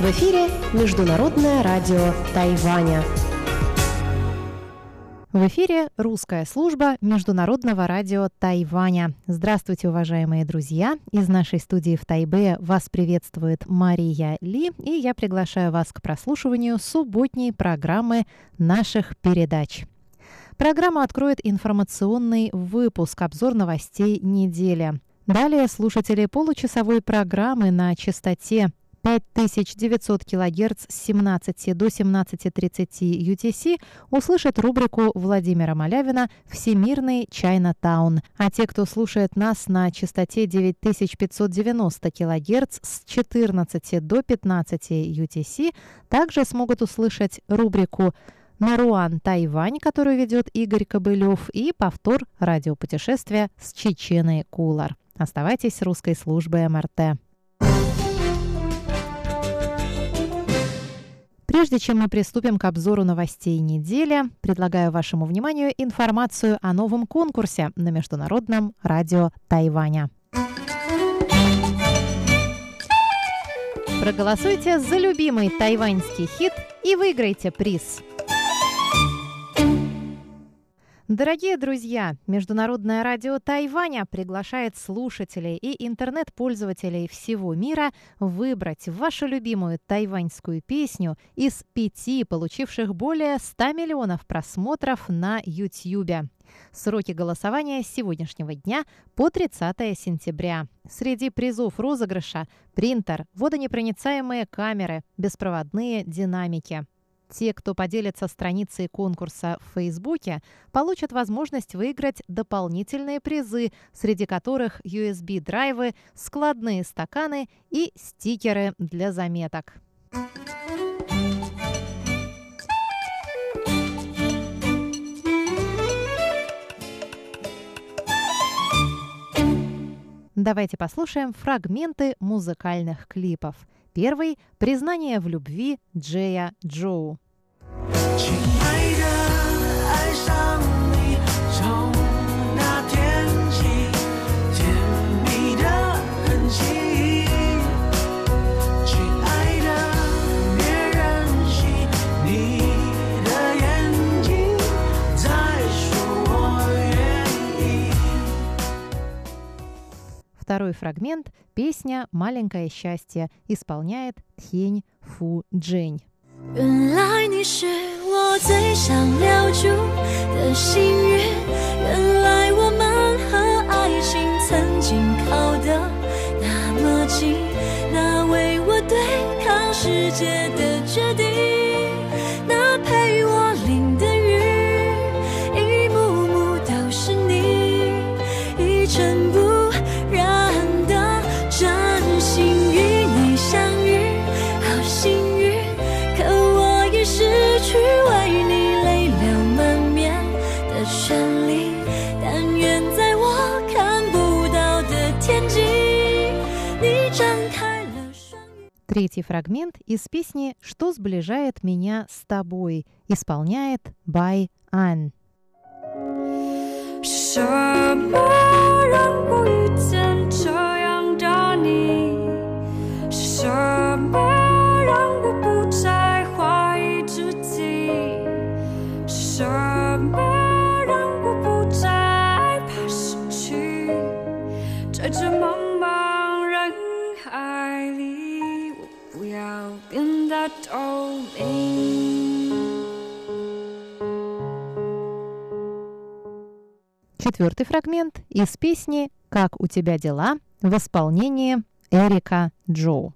В эфире Международное радио Тайваня. В эфире русская служба Международного радио Тайваня. Здравствуйте, уважаемые друзья! Из нашей студии в Тайбе вас приветствует Мария Ли, и я приглашаю вас к прослушиванию субботней программы наших передач. Программа откроет информационный выпуск «Обзор новостей недели». Далее слушатели получасовой программы на частоте 5900 кГц с 17 до 17.30 UTC услышат рубрику Владимира Малявина «Всемирный Чайна-таун». А те, кто слушает нас на частоте 9590 кГц с 14 до 15 UTC, также смогут услышать рубрику Наруан Тайвань, которую ведет Игорь Кобылев, и повтор радиопутешествия с Чеченой Кулар. Оставайтесь с русской службой МРТ. Прежде чем мы приступим к обзору новостей недели, предлагаю вашему вниманию информацию о новом конкурсе на Международном радио Тайваня. Проголосуйте за любимый тайваньский хит и выиграйте приз – Дорогие друзья, Международное радио Тайваня приглашает слушателей и интернет-пользователей всего мира выбрать вашу любимую тайваньскую песню из пяти, получивших более 100 миллионов просмотров на YouTube. Сроки голосования с сегодняшнего дня по 30 сентября. Среди призов розыгрыша – принтер, водонепроницаемые камеры, беспроводные динамики – те, кто поделится страницей конкурса в Фейсбуке, получат возможность выиграть дополнительные призы, среди которых USB-драйвы, складные стаканы и стикеры для заметок. Давайте послушаем фрагменты музыкальных клипов – Первый – признание в любви Джея Джоу. Второй фрагмент – песня «Маленькое счастье» исполняет Тхень Фу Джень. 原来你是我最想留住的幸运，原来我们和爱情曾经靠得那么近，那为我对抗世界的决定。 Третий фрагмент из песни «Что сближает меня с тобой» исполняет Бай Ан. 什 Четвертый фрагмент из песни «Как у тебя дела» в исполнении Эрика Джоу.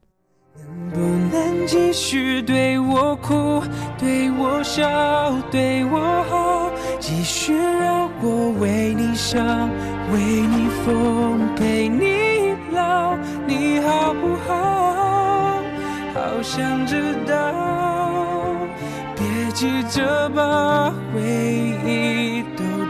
能不能继续对我哭，对我笑，对我好，继续让我为你想，为你疯，陪你老，你好不好？好想知道，别急着把回忆都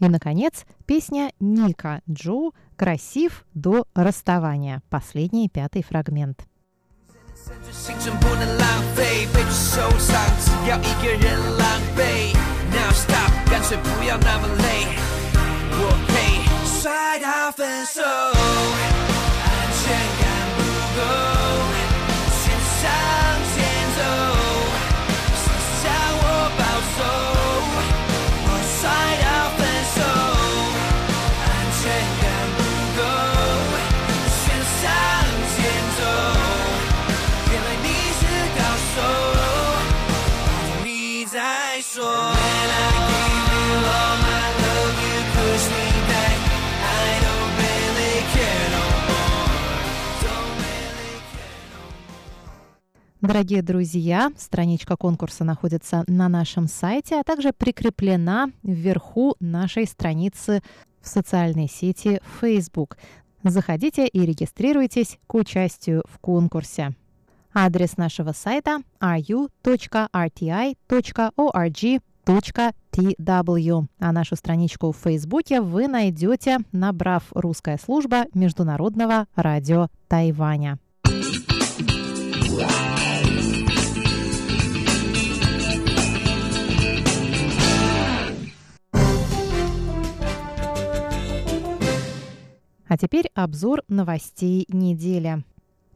И, наконец, песня Ника Джу «Красив до расставания». Последний пятый фрагмент. 青春不能浪费，被受伤只要一个人狼狈。Now stop，干脆不要那么累，我配摔到分手，安全感不够， Дорогие друзья, страничка конкурса находится на нашем сайте, а также прикреплена вверху нашей страницы в социальной сети Facebook. Заходите и регистрируйтесь к участию в конкурсе. Адрес нашего сайта ru.rti.org.tw. А нашу страничку в Фейсбуке вы найдете, набрав «Русская служба Международного радио Тайваня». А теперь обзор новостей недели.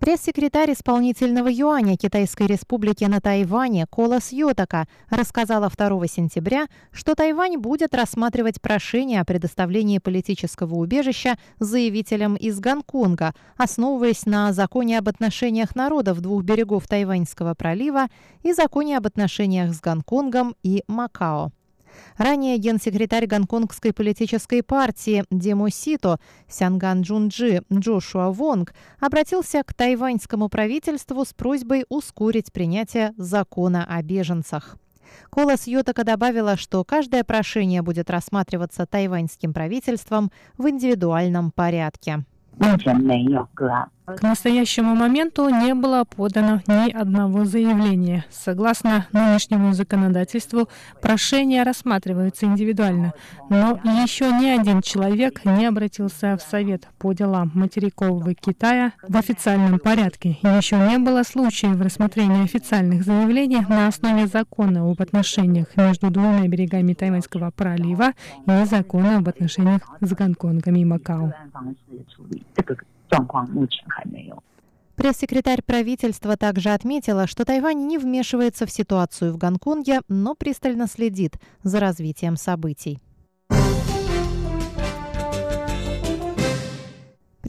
Пресс-секретарь исполнительного юаня Китайской республики на Тайване Колос Йотака рассказала 2 сентября, что Тайвань будет рассматривать прошение о предоставлении политического убежища заявителям из Гонконга, основываясь на законе об отношениях народов двух берегов Тайваньского пролива и законе об отношениях с Гонконгом и Макао. Ранее генсекретарь гонконгской политической партии Демо Сито Сянган Джунджи Джошуа Вонг обратился к тайваньскому правительству с просьбой ускорить принятие закона о беженцах. Колос Йотака добавила, что каждое прошение будет рассматриваться тайваньским правительством в индивидуальном порядке. 目前没有个案。 К настоящему моменту не было подано ни одного заявления. Согласно нынешнему законодательству, прошения рассматриваются индивидуально, но еще ни один человек не обратился в Совет по делам материкового Китая в официальном порядке. Еще не было случаев рассмотрения официальных заявлений на основе закона об отношениях между двумя берегами Тайваньского пролива и закона об отношениях с Гонконгом и Макао. 按方式处理这个状况，目前还没有。 Пресс-секретарь правительства также отметила, что Тайвань не вмешивается в ситуацию в Гонконге, но пристально следит за развитием событий.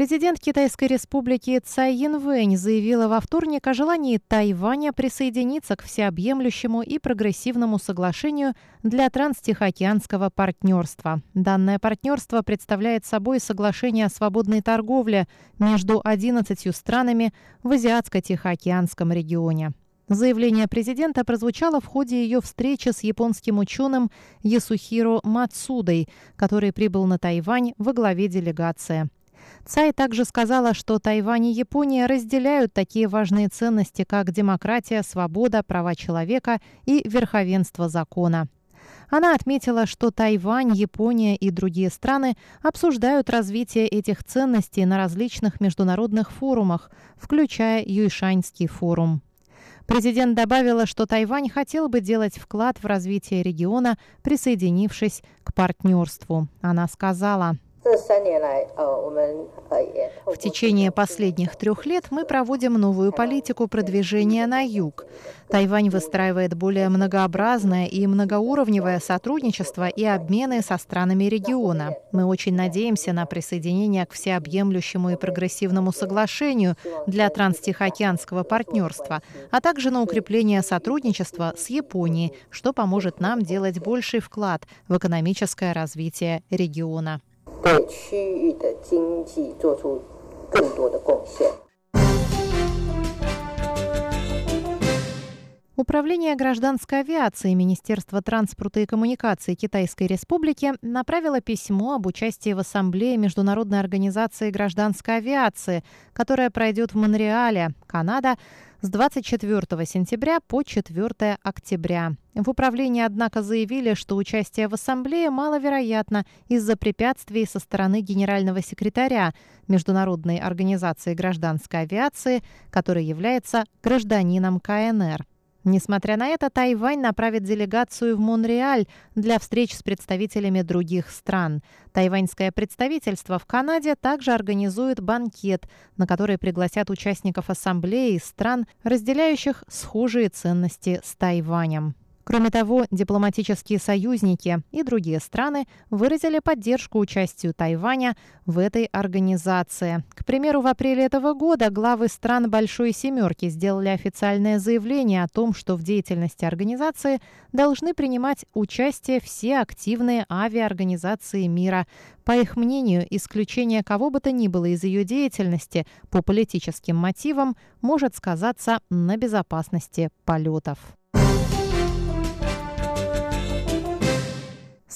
Президент Китайской республики Цай Янвэнь заявила во вторник о желании Тайваня присоединиться к всеобъемлющему и прогрессивному соглашению для транстихоокеанского партнерства. Данное партнерство представляет собой соглашение о свободной торговле между 11 странами в Азиатско-Тихоокеанском регионе. Заявление президента прозвучало в ходе ее встречи с японским ученым Ясухиро Мацудой, который прибыл на Тайвань во главе делегации. Цай также сказала, что Тайвань и Япония разделяют такие важные ценности, как демократия, свобода, права человека и верховенство закона. Она отметила, что Тайвань, Япония и другие страны обсуждают развитие этих ценностей на различных международных форумах, включая Юйшаньский форум. Президент добавила, что Тайвань хотел бы делать вклад в развитие региона, присоединившись к партнерству. Она сказала, в течение последних трех лет мы проводим новую политику продвижения на юг. Тайвань выстраивает более многообразное и многоуровневое сотрудничество и обмены со странами региона. Мы очень надеемся на присоединение к всеобъемлющему и прогрессивному соглашению для транстихоокеанского партнерства, а также на укрепление сотрудничества с Японией, что поможет нам делать больший вклад в экономическое развитие региона. 对区域的经济做出更多的贡献。 Управление гражданской авиации Министерства транспорта и коммуникации Китайской Республики направило письмо об участии в Ассамблее Международной организации гражданской авиации, которая пройдет в Монреале, Канада, с 24 сентября по 4 октября. В управлении, однако, заявили, что участие в ассамблее маловероятно из-за препятствий со стороны генерального секретаря Международной организации гражданской авиации, который является гражданином КНР. Несмотря на это, Тайвань направит делегацию в Монреаль для встреч с представителями других стран. Тайваньское представительство в Канаде также организует банкет, на который пригласят участников ассамблеи стран, разделяющих схожие ценности с Тайванем. Кроме того, дипломатические союзники и другие страны выразили поддержку участию Тайваня в этой организации. К примеру, в апреле этого года главы стран Большой Семерки сделали официальное заявление о том, что в деятельности организации должны принимать участие все активные авиаорганизации мира. По их мнению, исключение кого бы то ни было из ее деятельности по политическим мотивам может сказаться на безопасности полетов.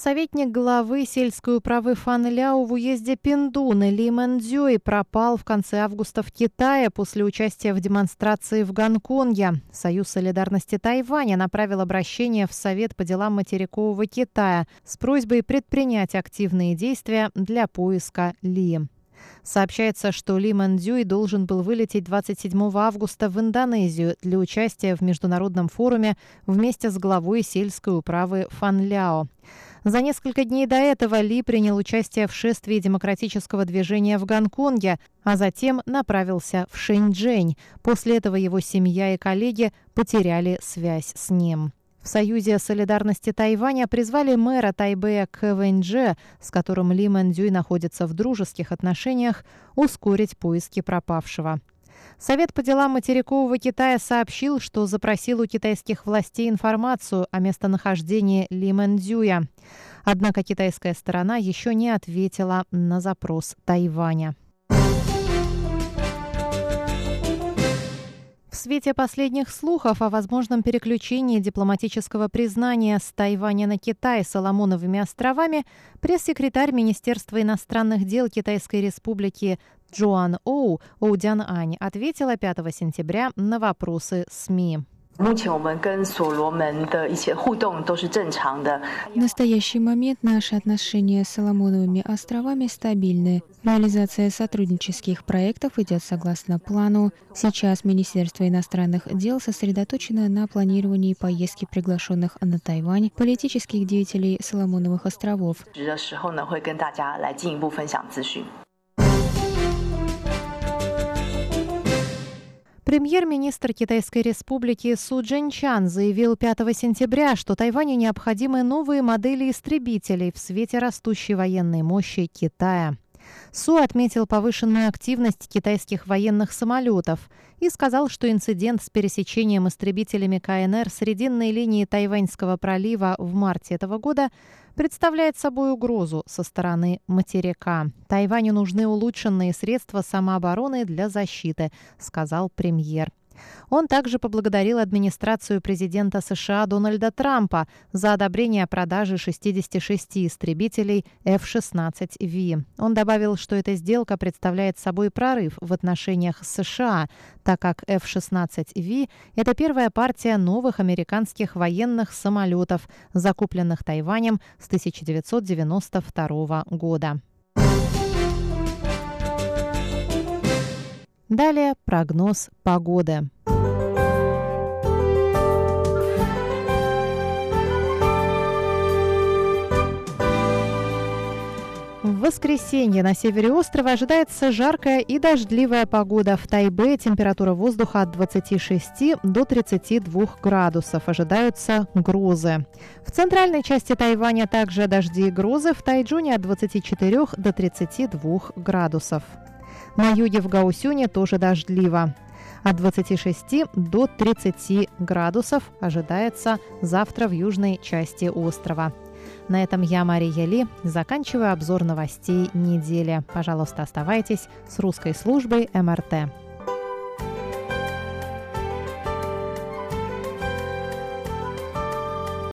Советник главы сельской управы Фан Ляо в уезде Пиндун Ли Мэн Дзюй пропал в конце августа в Китае после участия в демонстрации в Гонконге. Союз солидарности Тайваня направил обращение в Совет по делам материкового Китая с просьбой предпринять активные действия для поиска Ли. Сообщается, что Ли Мэн Дзюй должен был вылететь 27 августа в Индонезию для участия в международном форуме вместе с главой сельской управы Фан Ляо. За несколько дней до этого Ли принял участие в шествии демократического движения в Гонконге, а затем направился в Шэньчжэнь. После этого его семья и коллеги потеряли связь с ним. В Союзе солидарности Тайваня призвали мэра Тайбэя Кэ Вэньчжэ, с которым Ли Мэн Дзюй находится в дружеских отношениях, ускорить поиски пропавшего. Совет по делам материкового Китая сообщил, что запросил у китайских властей информацию о местонахождении Ли Мэнцзюя. Однако китайская сторона еще не ответила на запрос Тайваня. Свете последних слухов о возможном переключении дипломатического признания с Тайваня на Китай Соломоновыми островами пресс-секретарь Министерства иностранных дел Китайской Республики Джоан Оу Оудян Ань ответила 5 сентября на вопросы СМИ. В настоящий момент наши отношения с Соломоновыми островами стабильны. Реализация сотруднических проектов идет согласно плану. Сейчас Министерство иностранных дел сосредоточено на планировании поездки приглашенных на Тайвань политических деятелей Соломоновых островов. Премьер-министр Китайской республики Су Джинчан заявил 5 сентября, что Тайваню необходимы новые модели истребителей в свете растущей военной мощи Китая. Су отметил повышенную активность китайских военных самолетов и сказал, что инцидент с пересечением истребителями КНР срединной линии Тайваньского пролива в марте этого года представляет собой угрозу со стороны материка. Тайваню нужны улучшенные средства самообороны для защиты, сказал премьер. Он также поблагодарил администрацию президента США Дональда Трампа за одобрение продажи 66 истребителей F-16V. Он добавил, что эта сделка представляет собой прорыв в отношениях с США, так как F-16V – это первая партия новых американских военных самолетов, закупленных Тайванем с 1992 года. Далее прогноз погоды. В воскресенье на севере острова ожидается жаркая и дождливая погода. В Тайбе температура воздуха от 26 до 32 градусов. Ожидаются грозы. В центральной части Тайваня также дожди и грозы. В Тайджуне от 24 до 32 градусов. На юге в Гаусюне тоже дождливо. От 26 до 30 градусов ожидается завтра в южной части острова. На этом я, Мария Ли, заканчиваю обзор новостей недели. Пожалуйста, оставайтесь с русской службой МРТ.